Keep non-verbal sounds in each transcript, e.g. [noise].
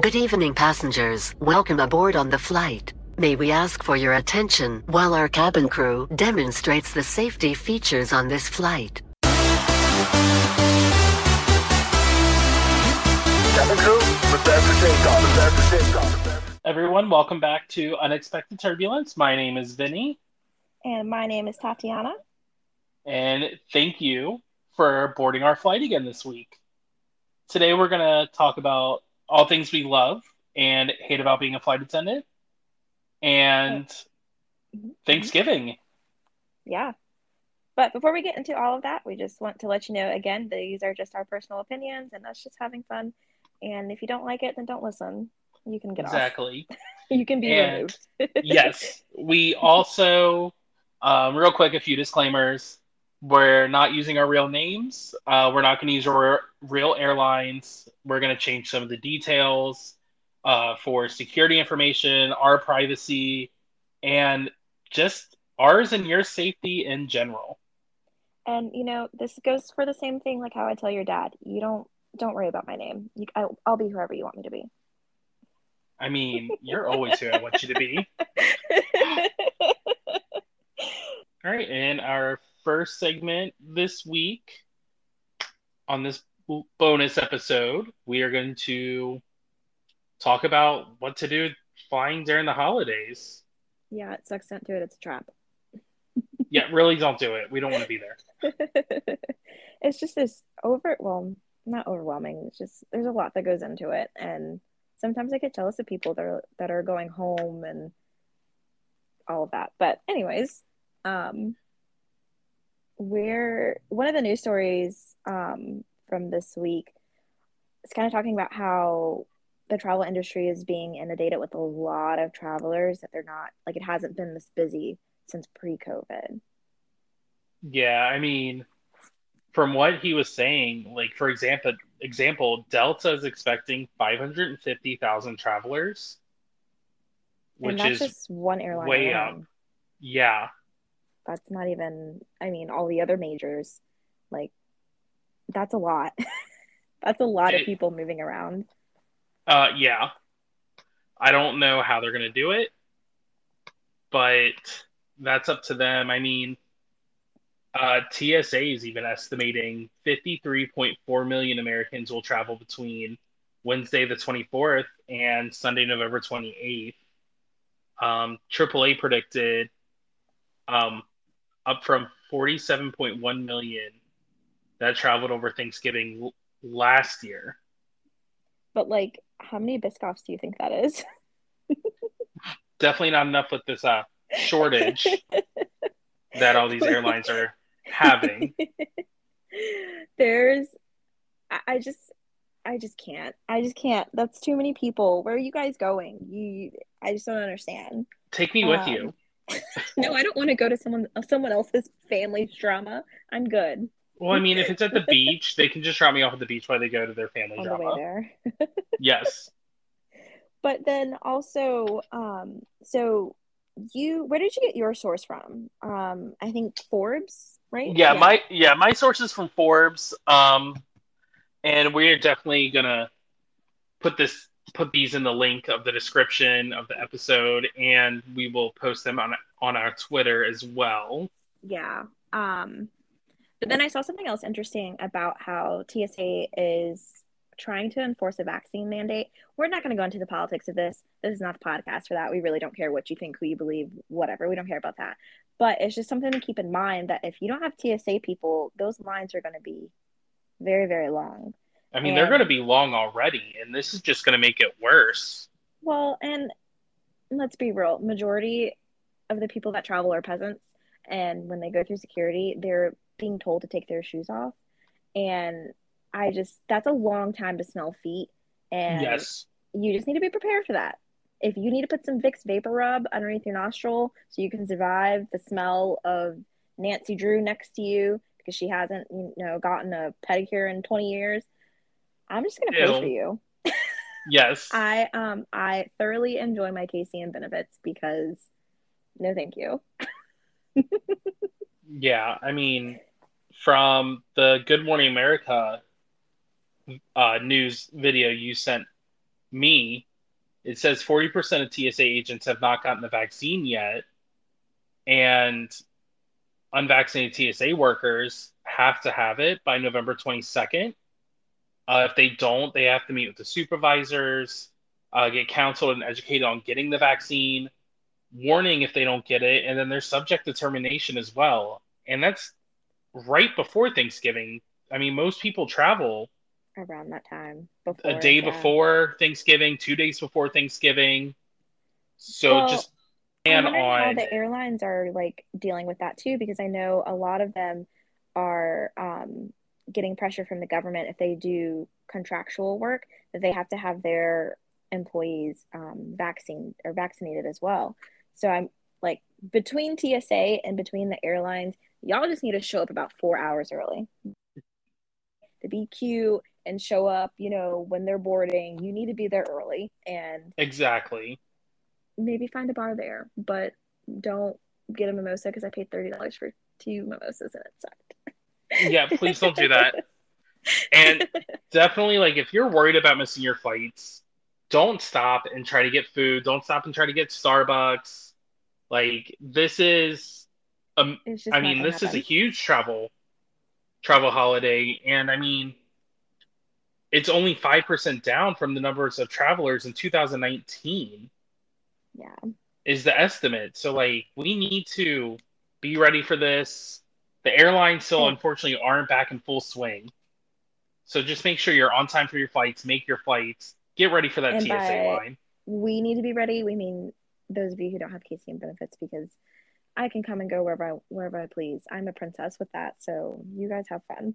Good evening, passengers. Welcome aboard on the flight. May we ask for your attention while our cabin crew demonstrates the safety features on this flight. Cabin crew, prepare for takeoff. Prepare for takeoff. Everyone, welcome back to Unexpected Turbulence. My name is Vinny, And my name is Tatiana. and thank you for boarding our flight again this week. Today, we're going to talk about all things we love and hate about being a flight attendant and Thanksgiving. Yeah. But before we get into all of that, we just want to let you know again, these are just our personal opinions and that's just having fun. And if you don't like it, then don't listen. You can get Exactly. off. Exactly. [laughs] you can be And- removed. [laughs] yes. We also, um, real quick, a few disclaimers. We're not using our real names. Uh, we're not going to use our real airlines. We're going to change some of the details uh, for security information, our privacy, and just ours and your safety in general. And you know, this goes for the same thing like how I tell your dad. You don't don't worry about my name. You, I, I'll be whoever you want me to be. I mean, you're always who I want you to be. [laughs] All right, and our first segment this week on this bonus episode, we are going to talk about what to do flying during the holidays. yeah, it sucks. Don't do it. It's a trap. Yeah, really don't do it. We don't want to be there. [laughs] it's just this over well not overwhelming it's just there's a lot that goes into it and sometimes i get jealous of people that are that are going home and all of that but anyways um we're one of the news stories um from this week is kind of talking about how the travel industry is being inundated with a lot of travelers that they're not like it hasn't been this busy since pre-covid Yeah, I mean, from what he was saying, like for example, example, Delta is expecting 550,000 travelers, and which that's is just one airline way alone. up. yeah, that's not even i mean all the other majors like that's a lot [laughs] that's a lot of people moving around Uh, yeah. I don't know how they're going to do it, but that's up to them. I mean, uh, TSA is even estimating 53.4 million Americans will travel between Wednesday the 24th and Sunday, November 28th. Um, AAA predicted um, up from 47.1 million that traveled over Thanksgiving l- last year. but like how many biscoffs do you think that is [laughs] definitely not enough with this uh, shortage [laughs] that all these airlines are having. [laughs] there's I, I just i just can't i just can't that's too many people where are you guys going you i just don't understand Take me with Um, you. [laughs] no i don't want to go to someone someone else's family's drama i'm good Well, I mean, if it's at the beach, they can just drop me off at the beach while they go to their family on the way drama. there [laughs] Yes. But then also, um, so you, where did you get your source from? Um, I think Forbes, right? Yeah, my yeah, my sources from Forbes. Um, and we're definitely gonna put this put these in the link of the description of the episode, and we will post them on on our Twitter as well. yeah. Um, but then I saw something else interesting about how TSA is trying to enforce a vaccine mandate. We're not going to go into the politics of this. This is not the podcast for that. We really don't care what you think, who you believe, whatever. We don't care about that. But it's just something to keep in mind that if you don't have TSA people, those lines are going to be very, very long. I mean, they're going to be long already, and this is just going to make it worse. Well, and let's be real, majority of the people that travel are peasants, and when they go through security, they're being told to take their shoes off. And I just that's a long time to smell feet, and yes. you just need to be prepared for that. If you need to put some Vicks VapoRub underneath your nostril so you can survive the smell of Nancy Drew next to you because she hasn't, you know, gotten a pedicure in 20 years, I'm just gonna Ew. for you. Yes. [laughs] I um I thoroughly enjoy my KCM benefits because no thank you. Yeah, I mean, from the Good Morning America uh, news video you sent me, it says 40% of TSA agents have not gotten the vaccine yet. And unvaccinated TSA workers have to have it by November 22nd. Uh, if they don't, they have to meet with the supervisors, uh, get counseled and educated on getting the vaccine, warning if they don't get it, and then there's subject determination as well. And that's right before Thanksgiving. I mean, most people travel around that time before a day yeah. before Thanksgiving, two days before Thanksgiving. So Well, just plan wondering how on the airlines are like dealing with that too, because I know a lot of them are um, getting pressure from the government if they do contractual work that they have to have their employees um, vaccine or vaccinated as well. So I'm like between TSA and between the airlines, y'all just need to show up about four hours early to be cute and show up. You know when they're boarding, you need to be there early and exactly. maybe find a bar there, but don't get a mimosa because I paid thirty dollars for two mimosas and it sucked. Yeah, please don't do that. And definitely, like, if you're worried about missing your flights, don't stop and try to get food. Don't stop and try to get Starbucks. Like, this is, um, I mean, this is a huge travel, travel holiday, and I mean, it's only five percent down from the numbers of travelers in 2019 yeah. is the estimate. So, like, we need to be ready for this. The airlines still, Oh. Hmm. unfortunately, aren't back in full swing. So just make sure you're on time for your flights. Make your flights. Get ready for that And TSA line. We need to be ready. We mean those of you who don't have KCM benefits because I can come and go wherever I wherever I please. I'm a princess with that, so you guys have fun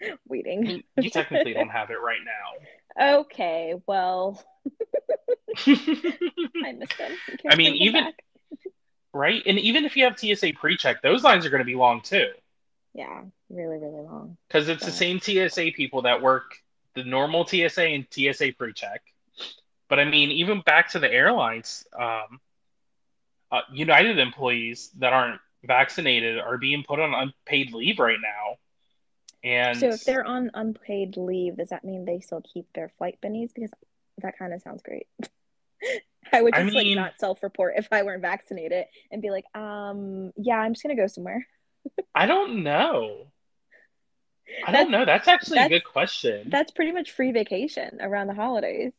[laughs] waiting. you technically don't have it right now. [laughs] Okay, well, [laughs] I miss them. I mean, even- back. Right? And even if you have TSA pre-check, those lines are going to be long too, yeah, really, really long. because it's the same TSA people that work the normal TSA and TSA pre-check. But I mean, even back to the airlines, um, uh, United employees that aren't vaccinated are being put on unpaid leave right now. And So if they're on unpaid leave, does that mean they still keep their flight bennies? Because that kind of sounds great. [laughs] I would I just like not self-report if I weren't vaccinated and be like, um, yeah, I'm just gonna go somewhere. I don't know. I That's- don't know. That's actually a good question. That's pretty much free vacation around the holidays.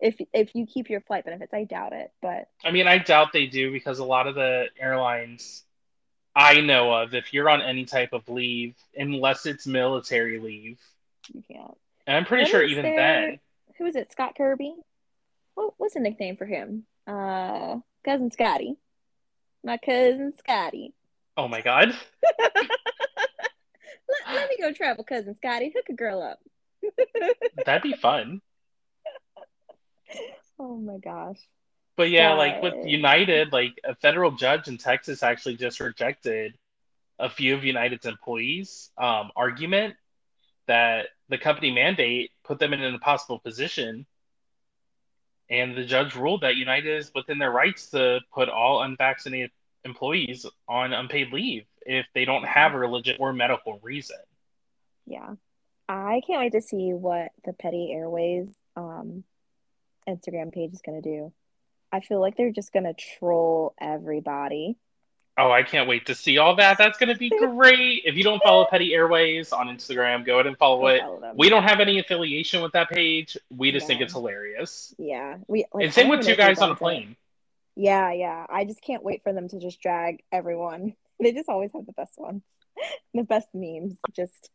If if you keep your flight benefits, I doubt it, but I mean, I doubt they do because a lot of the airlines I know of, if you're on any type of leave, unless it's military leave, you can't. and I'm pretty sure even there- then, Who is it? Scott Kirby? What what's the nickname for him? Uh, cousin Scotty. My cousin Scotty. oh my god, [laughs] Let, let me go travel, cousin Scotty. Hook a girl up. [laughs] that'd be fun. Oh my gosh. But yeah, like with United, like a federal judge in Texas actually just rejected a few of United's employees' um, argument that the company mandate put them in an impossible position. And the judge ruled that United is within their rights to put all unvaccinated employees on unpaid leave if they don't have a religious or medical reason. Yeah. I can't wait to see what the Petty Airways um Instagram page is gonna do. I feel like they're just gonna troll everybody. Oh, I can't wait to see all that. That's going to be [laughs] great. If you don't follow Petty Airways on Instagram, go ahead and follow it. follow. We don't have any affiliation with that page. We just think it's hilarious. Yeah. We like, and same with two even know if guys on a we've it. plane. Yeah, yeah. I just can't wait for them to just drag everyone. [laughs] They just always have the best ones. [laughs] The best memes. Just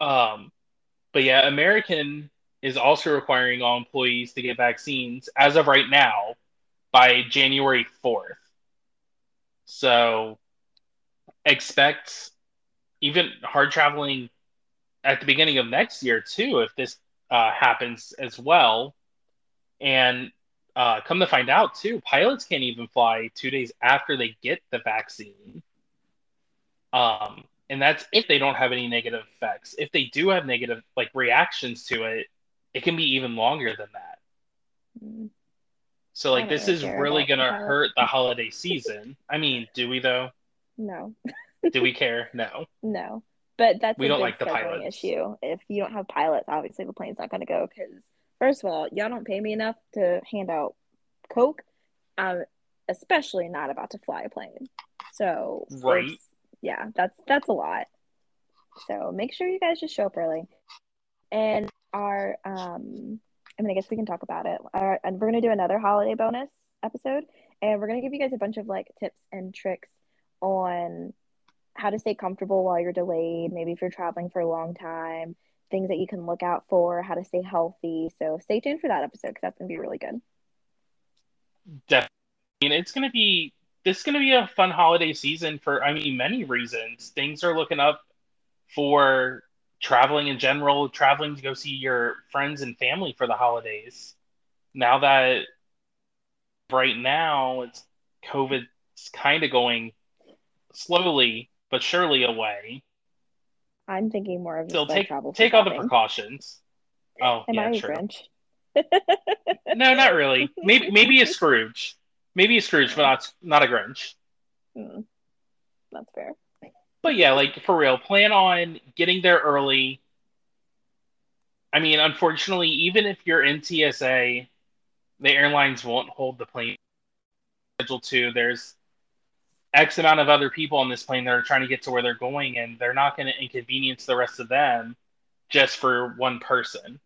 Um, but yeah, American is also requiring all employees to get vaccines as of right now by January 4th. So expect even hard traveling at the beginning of next year too, if this uh, happens as well. And uh, come to find out too, pilots can't even fly two days after they get the vaccine. Um, and that's if they don't have any negative effects. If they do have negative like reactions to it, it can be even longer than that. So like this is really gonna hurt the holiday season. I mean, do we though? no. Do we care? No. [laughs] No. But that's We don't like the pilots. issue. If you don't have pilots, obviously the plane's not going to go. Because first of all, y'all don't pay me enough to hand out coke. I'm especially not about to fly a plane. So Right. yeah, that's that's a lot. So make sure you guys just show up early. And our um, I mean, I guess we can talk about it. Our, and we're gonna do another holiday bonus episode, and we're gonna give you guys a bunch of like tips and tricks on how to stay comfortable while you're delayed, maybe if you're traveling for a long time, things that you can look out for, how to stay healthy. So stay tuned for that episode because that's gonna be really good. Definitely. I mean, it's going to be this is going to be a fun holiday season for I mean many reasons. Things are looking up for traveling in general, traveling to go see your friends and family for the holidays. Now that right now it's COVID's kind of going slowly but surely away. I'm thinking more of Still take travel. take all the precautions. Oh, Am yeah, I a true. Grinch? No, not really. Maybe maybe a Scrooge. Maybe a Scrooge, but [laughs] not not a Grinch. Hmm. That's fair. But yeah, like for real, plan on getting there early. I mean, unfortunately, even if you're in TSA, the airlines won't hold the plane schedule to. There's X amount of other people on this plane that are trying to get to where they're going, and they're not going to inconvenience the rest of them just for one person.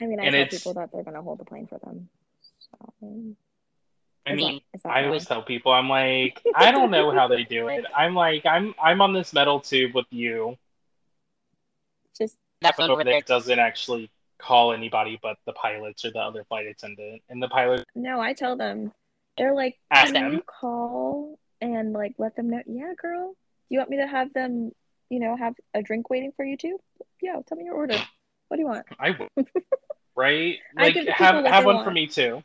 I mean, I And tell people that they're gonna hold the plane for them. So, I mean, that I always tell people, I'm like, I don't know how they do it. [laughs] I'm like, I'm I'm on this metal tube with you. just that over there doesn't actually call anybody but the pilots or the other flight attendant. And the pilot, no. I tell them they're like, Ask can them. you call and like let them know? Yeah, girl. Do you want me to have them? You know, have a drink waiting for you too? Yeah, tell me your order. What do you want? I [laughs] would, right? Like have have one want. for me too.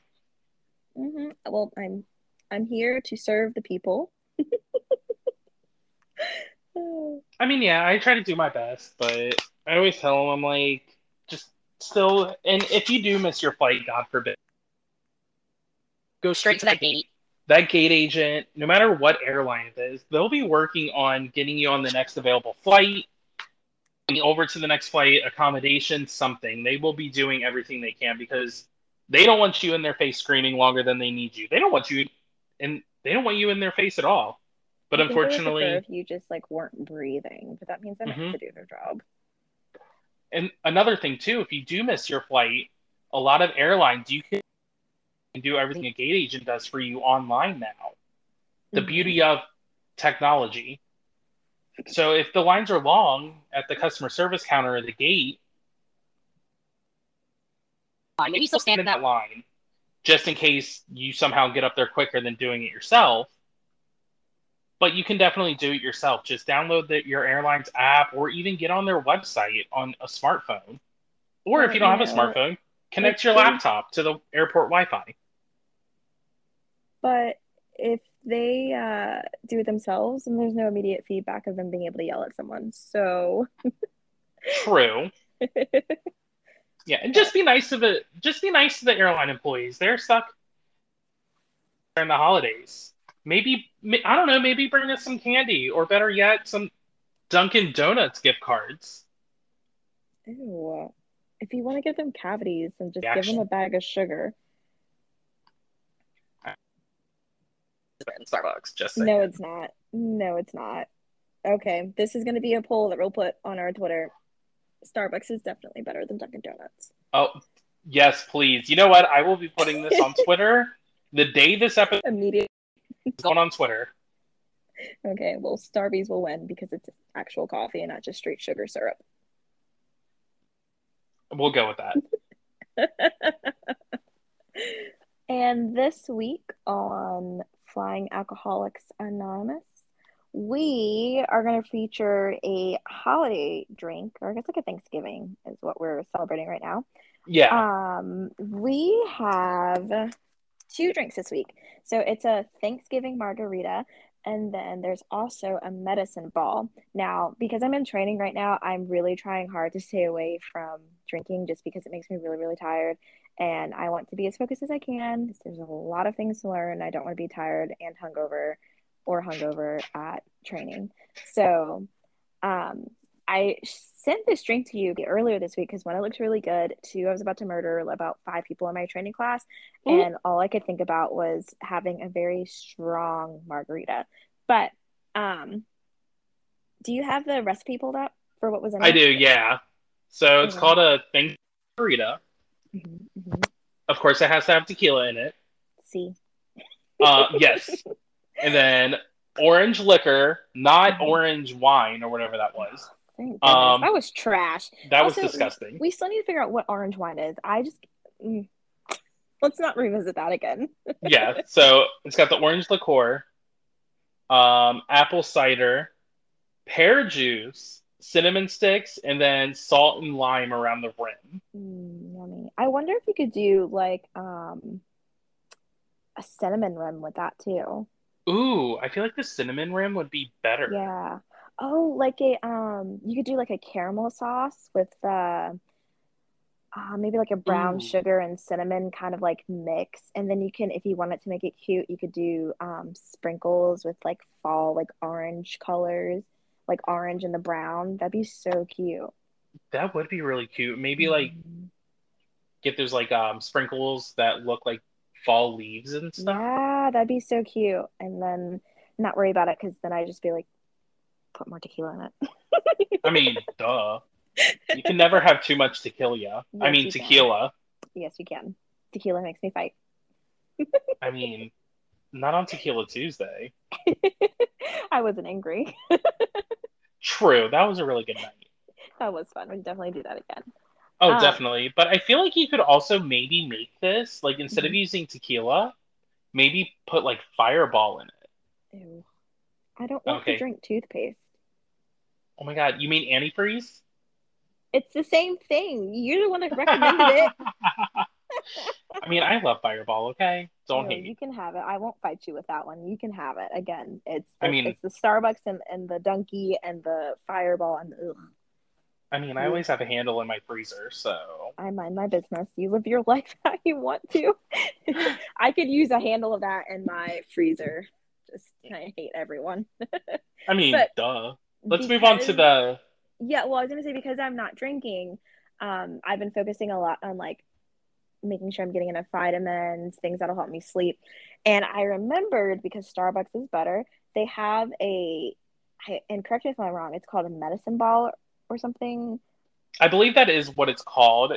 Hmm Well, I'm I'm here to serve the people. [laughs] I mean, yeah, I try to do my best, but I always tell them, I'm like, just still. And if you do miss your flight, God forbid, go straight to that gate. That gate agent, no matter what airline it is, they'll be working on getting you on the next available flight, over to the next flight, accommodation, something. They will be doing everything they can because they don't want you in their face screaming longer than they need you. They don't want you, and they don't want you in their face at all. But I think they would prefer unfortunately, if you just like weren't breathing, but that means they Mhm. have to do their job. And another thing too, if you do miss your flight, a lot of airlines you can do everything a gate agent does for you online now. The Mhm. beauty of technology. So if the lines are long at the customer service counter or the gate, uh, maybe still stand in that line just in case you somehow get up there quicker than doing it yourself. But you can definitely do it yourself. Just download the, your airline's app or even get on their website on a smartphone. Or if you don't have a smartphone, connect your laptop to the airport Wi Fi. But if they uh, do it themselves, and there's no immediate feedback of them being able to yell at someone. So True. [laughs] Yeah, and just be nice to the just be nice to the airline employees. They're stuck during the holidays. Maybe I don't know. Maybe bring us some candy, or better yet, some Dunkin' Donuts gift cards. Ew. If you want to give them cavities, then just Yeah, give them a bag of sugar. Starbucks. Just saying. No, it's not. No, it's not. Okay, this is going to be a poll that we'll put on our Twitter. Starbucks is definitely better than Dunkin' Donuts. Oh, yes, please. You know what? I will be putting this on [laughs] Twitter the day this episode Immediate. is going on Twitter. Okay, well, Starbies will win because it's actual coffee and not just straight sugar syrup. We'll go with that. [laughs] And this week on Flying Alcoholics Anonymous, we are going to feature a holiday drink, or I guess like a Thanksgiving is what we're celebrating right now. Yeah. Um, we have two drinks this week. So it's a Thanksgiving margarita, and then there's also a medicine ball. Now, because I'm in training right now, I'm really trying hard to stay away from drinking just because it makes me really, really tired. And I want to be as focused as I can. There's a lot of things to learn. I don't want to be tired and hungover or hungover at training. So, um, I sent this drink to you earlier this week because one, it looks really good. Two, I was about to murder about five people in my training class, Ooh. and all I could think about was having a very strong margarita. But um, do you have the recipe pulled up for what was in it? I do, yeah. So it's Okay. called a thing margarita. Mhm, mhm. Of course, it has to have tequila in it. See, Uh, [laughs] yes, and then orange liquor, not Mhm. orange wine or whatever that was. Um, that was trash. That Also, was disgusting. We still need to figure out what orange wine is. I just mm. let's not revisit that again. [laughs] yeah, so it's got the orange liqueur, um, apple cider, pear juice, cinnamon sticks, and then salt and lime around the rim. Mm, yummy. I wonder if you could do like um a cinnamon rim with that too. Ooh, I feel like the cinnamon rim would be better. Yeah. Oh, like a um you could do like a caramel sauce with uh uh, maybe like a brown Ooh. sugar and cinnamon kind of like mix. And then you can, if you wanted to make it cute, you could do um sprinkles with like fall, like orange colors, like orange and the brown. That'd be so cute. That would be really cute. Maybe like Mhm. get those like um sprinkles that look like fall leaves and stuff. Yeah, that'd be so cute. And then not worry about it because then I just be like, put more tequila in it. [laughs] I mean, duh. You can never have too much tequila. I mean, you can. tequila. yes, you can. Tequila makes me fight. [laughs] I mean, not on Tequila Tuesday. [laughs] I wasn't angry. True, that was a really good night. That was fun. We definitely do that again. Oh, Um, definitely. But I feel like you could also maybe make this like instead of Mhm. using tequila, maybe put like Fireball in it. Ew. I don't want Okay. to drink toothpaste. Oh my God, you mean antifreeze? It's the same thing. You're the one that recommended it. [laughs] I mean, I love Fireball. Okay, don't No, hate. you can have it. I won't fight you with that one. You can have it. Again, it's I mean- it's the Starbucks and, and the Donkey and the Fireball and ugh. I mean, I Mm. always have a handle in my freezer, so I mind my business. You live your [laughs] life how you want to. [laughs] I could use a handle of that in my freezer. Just I hate everyone. [laughs] I mean, But duh. Let's move on to the. Yeah, well, I was gonna say because I'm not drinking, um, I've been focusing a lot on like making sure I'm getting enough vitamins, things that'll help me sleep. And I remembered because Starbucks is better, they have a and correct me if I'm wrong, it's called a medicine ball or something. I believe that is what it's called.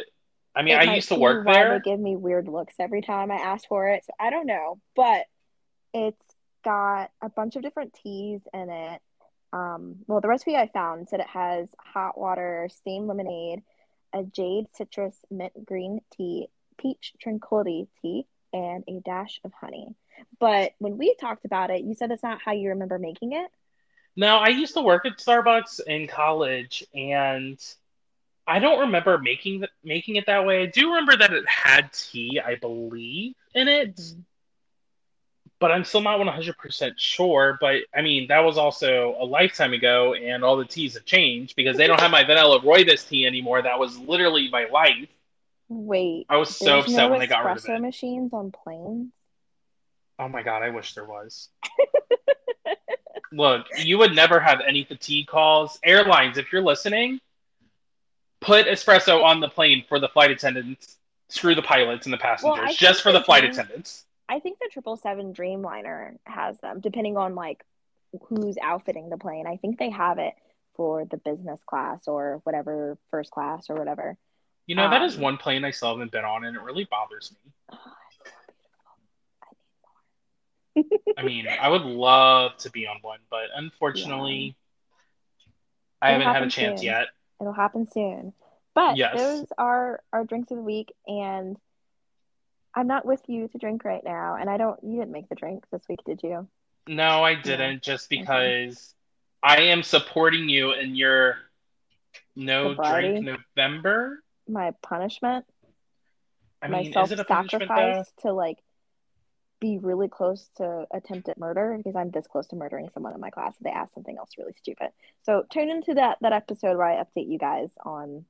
I mean, It I used to work why there. They give me weird looks every time I ask for it, so I don't know. But it's got a bunch of different teas in it. Um, well, the recipe I found said it has hot water, steamed lemonade, a jade citrus mint green tea, peach tranquility tea, and a dash of honey. But when we talked about it, you said it's not how you remember making it. No, I used to work at Starbucks in college, and I don't remember making the, making it that way. I do remember that it had tea, I believe, in it, but I'm still not 100% sure. But I mean, that was also a lifetime ago, and all the teas have changed because they don't have my vanilla Rooibos tea anymore. That was literally my life. Wait, I was so upset no when they got rid of it. espresso machines on planes. Oh my god, I wish there was. [laughs] Look, you would never have any fatigue calls. Airlines, if you're listening, put espresso on the plane for the flight attendants. Screw the pilots and the passengers, I just for the flight do. attendants. I think the triple seven Dreamliner has them, depending on like who's outfitting the plane. I think they have it for the business class or whatever first class or whatever. You know, that is Um, one plane I still haven't been on, and it really bothers me. [sighs] Oh, it's so beautiful. I. I mean, I would love to be on one, but unfortunately, I It'll haven't had a chance soon. yet. It'll happen soon. But Yes. those are our drinks of the week, and I'm not with you to drink right now. And I don't. You didn't make the drink this week, did you? No, I didn't, just because I am supporting you in your no drink November. My punishment. I my self is it a punishment though? sacrifice to like be really close to attempted murder because I'm this close to murdering someone in my class if they ask something else really stupid. So tune into that that episode where I update you guys on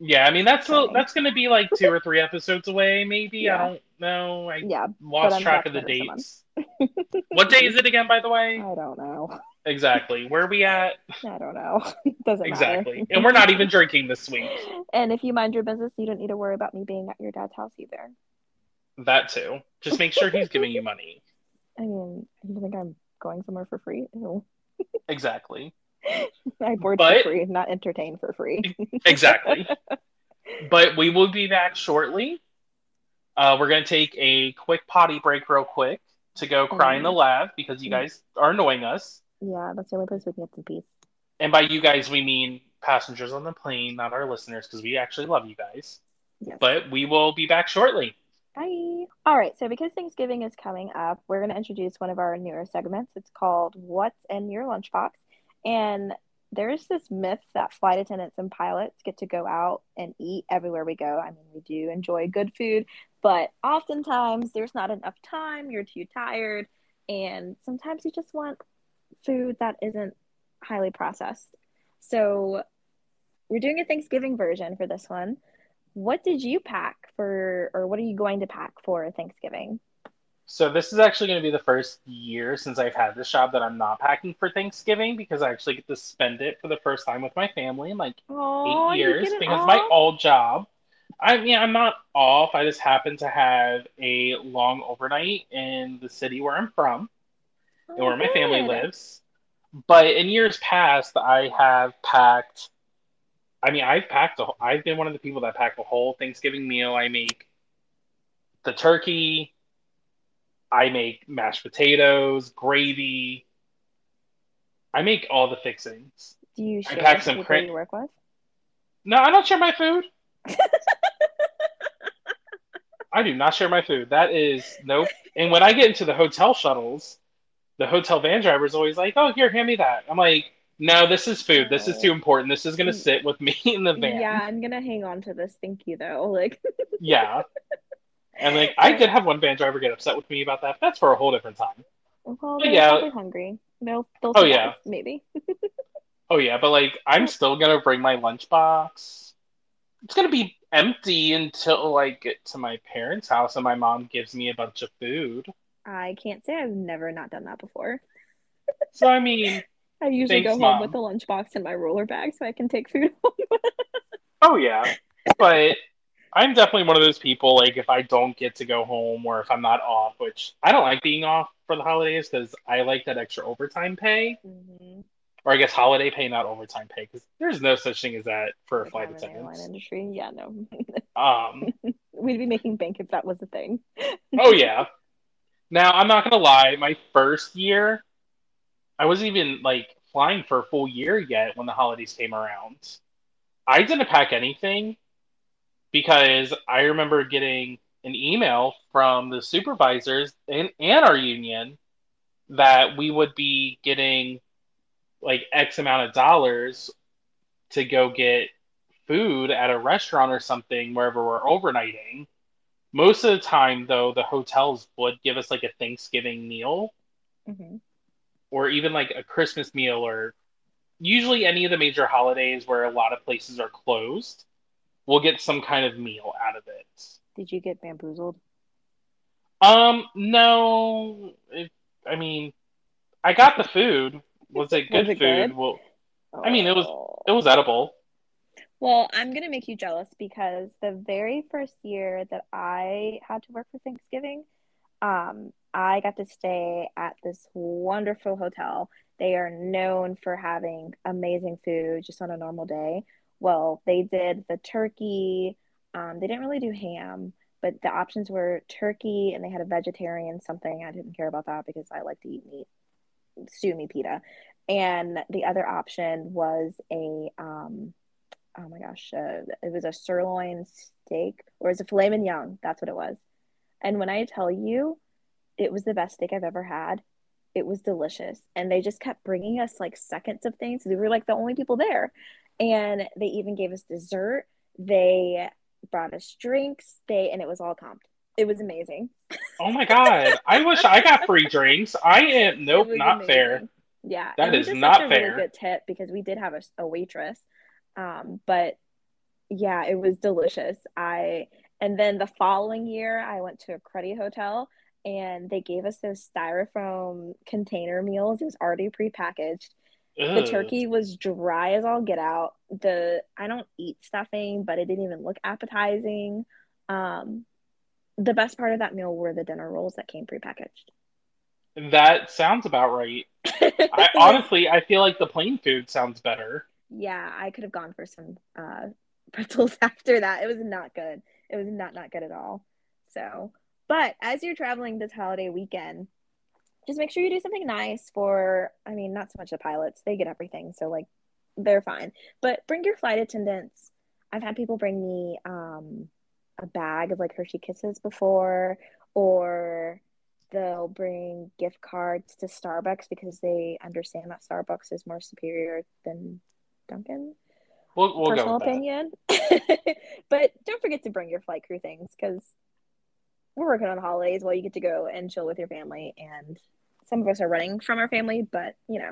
Yeah, I mean that's a, that's gonna be like two or three episodes away, maybe. Yeah. I don't know. I yeah, lost track of the dates. what day is it again, by the way? I don't know. exactly. Where are we at? I don't know. [laughs] Doesn't matter. Exactly. And we're not even drinking this week. And if you mind your business, you don't need to worry about me being at your dad's house either. That too. Just make sure he's giving you money. [laughs] I mean, you think I'm going somewhere for free? Ew. Exactly. [laughs] I board But- for free, not entertain for free. [laughs] Exactly. but we will be back shortly. Uh, we're going to take a quick potty break, real quick, to go cry in the lav because you guys are annoying us. yeah, that's the only place we can get some peace. And by you guys, we mean passengers on the plane, not our listeners, because we actually love you guys. Yes. But we will be back shortly. Bye. All right, so because Thanksgiving is coming up, we're going to introduce one of our newer segments. It's called What's in Your Lunchbox? And there's this myth that flight attendants and pilots get to go out and eat everywhere we go. I mean, we do enjoy good food, but oftentimes there's not enough time, you're too tired, and sometimes you just want food that isn't highly processed. So we're doing a Thanksgiving version for this one. What did you pack for, or what are you going to pack for Thanksgiving? So this is actually going to be the first year since I've had this job that I'm not packing for Thanksgiving because I actually get to spend it for the first time with my family in like eight years because my old job. I mean, I'm not off. I just happen to have a long overnight in the city where I'm from and oh, where my family lives. But in years past, I have packed. I mean, I've packed. A, I've been one of the people that pack a whole Thanksgiving meal. I make the turkey. I make mashed potatoes, gravy. I make all the fixings. Do you I share packed with some cran- you work with? No, I don't share my food. [laughs] I do not share my food. That is nope. And when I get into the hotel shuttles, the hotel van driver is always like, "Oh, here, hand me that." I'm like, "No, this is food. This is too important. This is gonna mm. sit with me [laughs] in the van." Yeah, I'm gonna hang on to this. Thank you, though. Like, [laughs] Yeah. And like, I did have one van driver get upset with me about that. But that's for a whole different time. well, they're yeah. probably hungry. They'll, they'll Oh, survive, yeah. maybe. Oh yeah, but like, I'm still gonna bring my lunchbox. It's gonna be empty until I get to my parents' house and my mom gives me a bunch of food. I can't say I've never not done that before. So I mean, I usually Thanks, go home Mom. with the lunchbox in my roller bag so I can take food home. Oh yeah, but I'm definitely one of those people. Like if I don't get to go home or if I'm not off, which I don't like being off for the holidays because I like that extra overtime pay, Mhm. or I guess holiday pay, not overtime pay, because there's no such thing as that for Like flight I'm in the airline attendants. industry. Yeah, no. [laughs] Um, We'd be making bank if that was a thing. oh yeah. Now I'm not gonna lie. My first year, I wasn't even like flying for a full year yet when the holidays came around. I didn't pack anything because I remember getting an email from the supervisors and, and our union that we would be getting like X amount of dollars to go get food at a restaurant or something wherever we're overnighting. Most of the time, though, the hotels would give us like a Thanksgiving meal hmm or even like a Christmas meal or usually any of the major holidays where a lot of places are closed, we'll get some kind of meal out of it. Did you get bamboozled? Um, no, it, I mean, I got the food. Was it good Was it food? good? Well, I mean, it was- Oh. it was edible. Well, I'm gonna make you jealous because the very first year that I had to work for Thanksgiving, um, I got to stay at this wonderful hotel. They are known for having amazing food just on a normal day. Well, they did the turkey. Um, they didn't really do ham, but the options were turkey and they had a vegetarian something. I didn't care about that because I like to eat meat, stew me PETA. And the other option was a um, oh my gosh, uh, it was a sirloin steak or it was a filet mignon. That's what it was. And when I tell you, it was the best steak I've ever had. It was delicious. And they just kept bringing us like seconds of things. We were like the only people there. And they even gave us dessert. They brought us drinks. They, and it was all comped. It was amazing. Oh my god! I wish I got free drinks. I am [laughs] nope, not amazing. fair. Yeah, That is not fair. really good tip because we did have a, a waitress, um, but yeah, it was delicious. I and then the following year I went to a cruddy hotel and they gave us those styrofoam container meals. It was already prepackaged. The turkey was dry as all get out. The I don't eat stuffing, but it didn't even look appetizing. Um, the best part of that meal were the dinner rolls that came prepackaged. That sounds about right. I [laughs] honestly, I feel like the plain food sounds better. yeah, I could have gone for some uh, pretzels [laughs] after that. It was not good. It was not not good at all. So, but as you're traveling this holiday weekend, just make sure you do something nice for. I mean, not so much the pilots; they get everything, so like they're fine. But bring your flight attendants. I've had people bring me um, a bag of like Hershey Kisses before, or they'll bring gift cards to Starbucks because they understand that Starbucks is more superior than Dunkin'. We'll, we'll Personal go opinion. [laughs] but don't forget to bring your flight crew things because we're working on holidays while you get to go and chill with your family. And some of us are running from our family, but you know,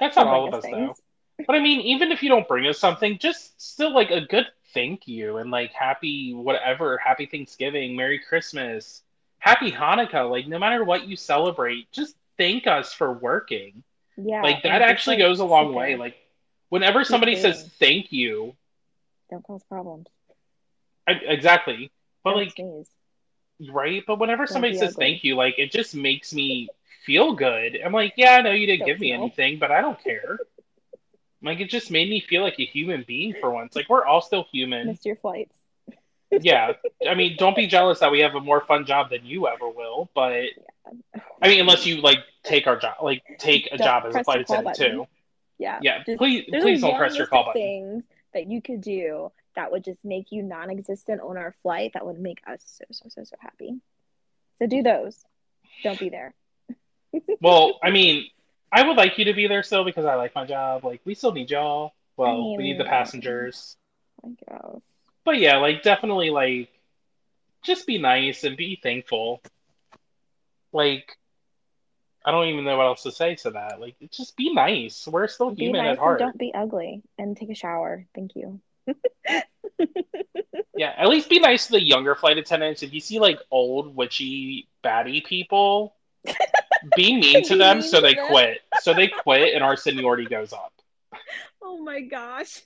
That's not all of us us, though. [laughs] But I mean, even if you don't bring us something, just still like a good thank you and like happy whatever, happy Thanksgiving, Merry Christmas, Happy Hanukkah. Like no matter what you celebrate, just thank us for working. Yeah. like that actually goes a long way. Like whenever somebody says thank you, don't cause problems. I, exactly. But Don't like sneeze. right, but whenever Don't somebody says ugly. thank you, like it just makes me feel good. I'm like, yeah, I know you didn't Don't give me anything, but I don't care. [laughs] Like it just made me feel like a human being for once. Like we're all still human. Missed your flights. [laughs] yeah. I mean, don't be [laughs] jealous that we have a more fun job than you ever will, but I mean, unless you like take our job, like take a job as a flight attendant button. too. Yeah. Yeah, Just- please, please don't press your call button. Things that you could do that would just make you non-existent on our flight. That would make us so so so so happy. So do those. Don't be there. [laughs] Well, I mean, I would like you to be there still because I like my job. Like, we still need y'all. Well, we need the passengers. I guess. But yeah, like, definitely, like, just be nice and be thankful. Like, I don't even know what else to say to that. Like, just be nice. We're still Be human nice at heart. don't be ugly. And take a shower. Thank you. [laughs] Yeah, at least be nice to the younger flight attendants. If you see like old witchy baddie people, [laughs] be mean to them mean so to they them. quit. So they quit and our seniority goes up. Oh my gosh.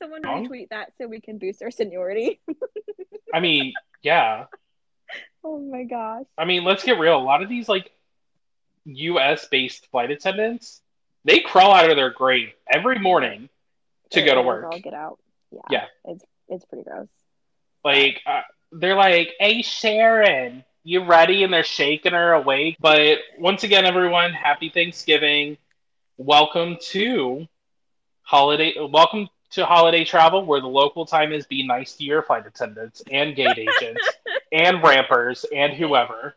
Someone Wrong? retweet that so we can boost our seniority. I mean, yeah. [laughs] Oh my gosh. I mean, let's get real. A lot of these like US based flight attendants, they crawl out of their grave every morning to It go to work. All get out. Yeah. Yeah. It's it's pretty gross. Like uh, they're like, "Hey Sharon, you ready?" And they're shaking her awake. But once again, everyone, happy Thanksgiving. Welcome to holiday. Welcome to holiday travel, where the local time is be nice to your flight attendants and gate agents [laughs] and rampers and whoever.